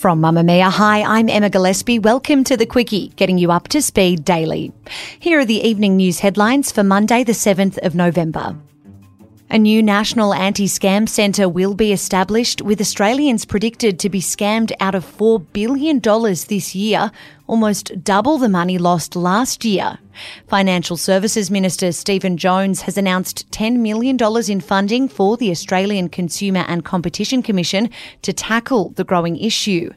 From Mamamia, hi, I'm Emma Gillespie. Welcome to the Quicky, getting you up to speed daily. Here are the evening news headlines for Monday, the 7th of November. A new national anti scam centre will be established, with Australians predicted to be scammed out of $4 billion this year, almost double the money lost last year. Financial Services Minister Stephen Jones has announced $10 million in funding for the Australian Consumer and Competition Commission to tackle the growing issue.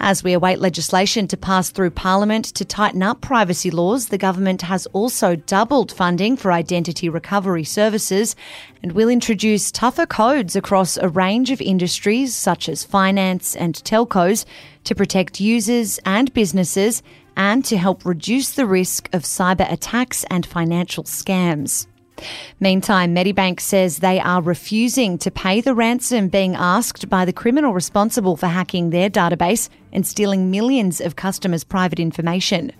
As we await legislation to pass through Parliament to tighten up privacy laws, the government has also doubled funding for identity recovery services and will introduce tougher codes across a range of industries such as finance and telcos to protect users and businesses and to help reduce the risk of cyber attacks and financial scams. Meantime, Medibank says they are refusing to pay the ransom being asked by the criminal responsible for hacking their database and stealing millions of customers' private information.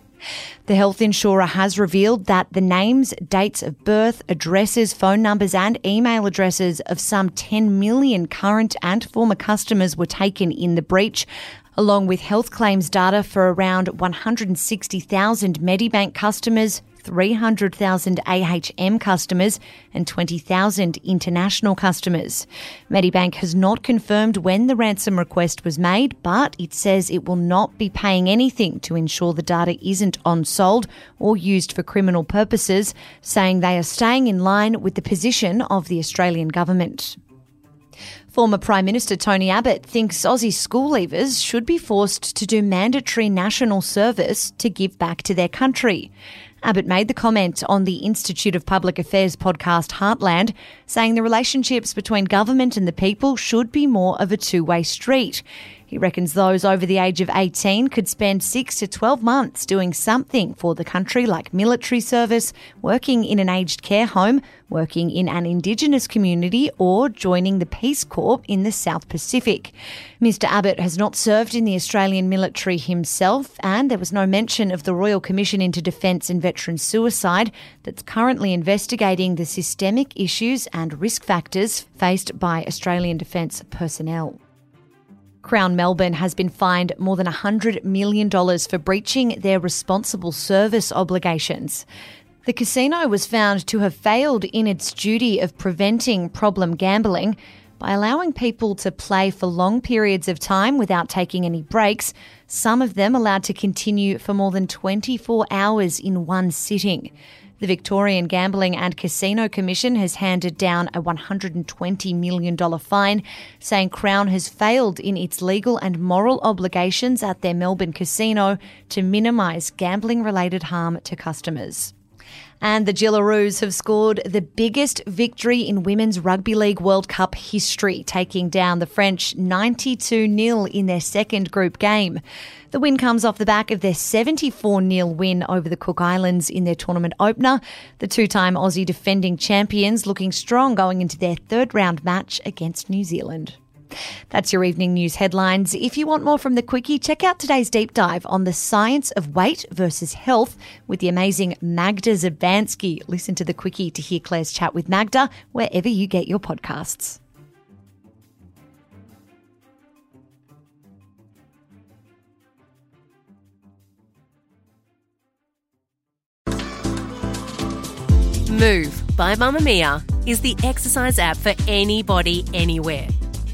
The health insurer has revealed that the names, dates of birth, addresses, phone numbers, and email addresses of some 10 million current and former customers were taken in the breach, along with health claims data for around 160,000 Medibank customers, 300,000 AHM customers and 20,000 international customers. Medibank has not confirmed when the ransom request was made, but it says it will not be paying anything to ensure the data isn't on-sold or used for criminal purposes, saying they are staying in line with the position of the Australian government. Former Prime Minister Tony Abbott thinks Aussie school leavers should be forced to do mandatory national service to give back to their country. Abbott made the comment on the Institute of Public Affairs podcast Heartland, saying the relationships between government and the people should be more of a two way street. He reckons those over the age of 18 could spend 6 to 12 months doing something for the country like military service, working in an aged care home, working in an Indigenous community, or joining the Peace Corps in the South Pacific. Mr Abbott has not served in the Australian military himself, and there was no mention of the Royal Commission into Defence and Veteran Suicide that's currently investigating the systemic issues and risk factors faced by Australian Defence personnel. Crown Melbourne has been fined more than $100 million for breaching their responsible service obligations. The casino was found to have failed in its duty of preventing problem gambling by allowing people to play for long periods of time without taking any breaks, some of them allowed to continue for more than 24 hours in one sitting. The Victorian Gambling and Casino Commission has handed down a $120 million fine, saying Crown has failed in its legal and moral obligations at their Melbourne casino to minimise gambling related harm to customers. And the Jillaroos have scored the biggest victory in Women's Rugby League World Cup history, taking down the French 92 0 in their second group game. The win comes off the back of their 74 0 win over the Cook Islands in their tournament opener. The two time Aussie defending champions looking strong going into their third round match against New Zealand. That's your evening news headlines. If you want more from the Quicky, check out today's deep dive on the science of weight versus health with the amazing Magda Szubanski. Listen to the Quicky to hear Claire's chat with Magda wherever you get your podcasts. Move by Mamamia is the exercise app for anybody, anywhere.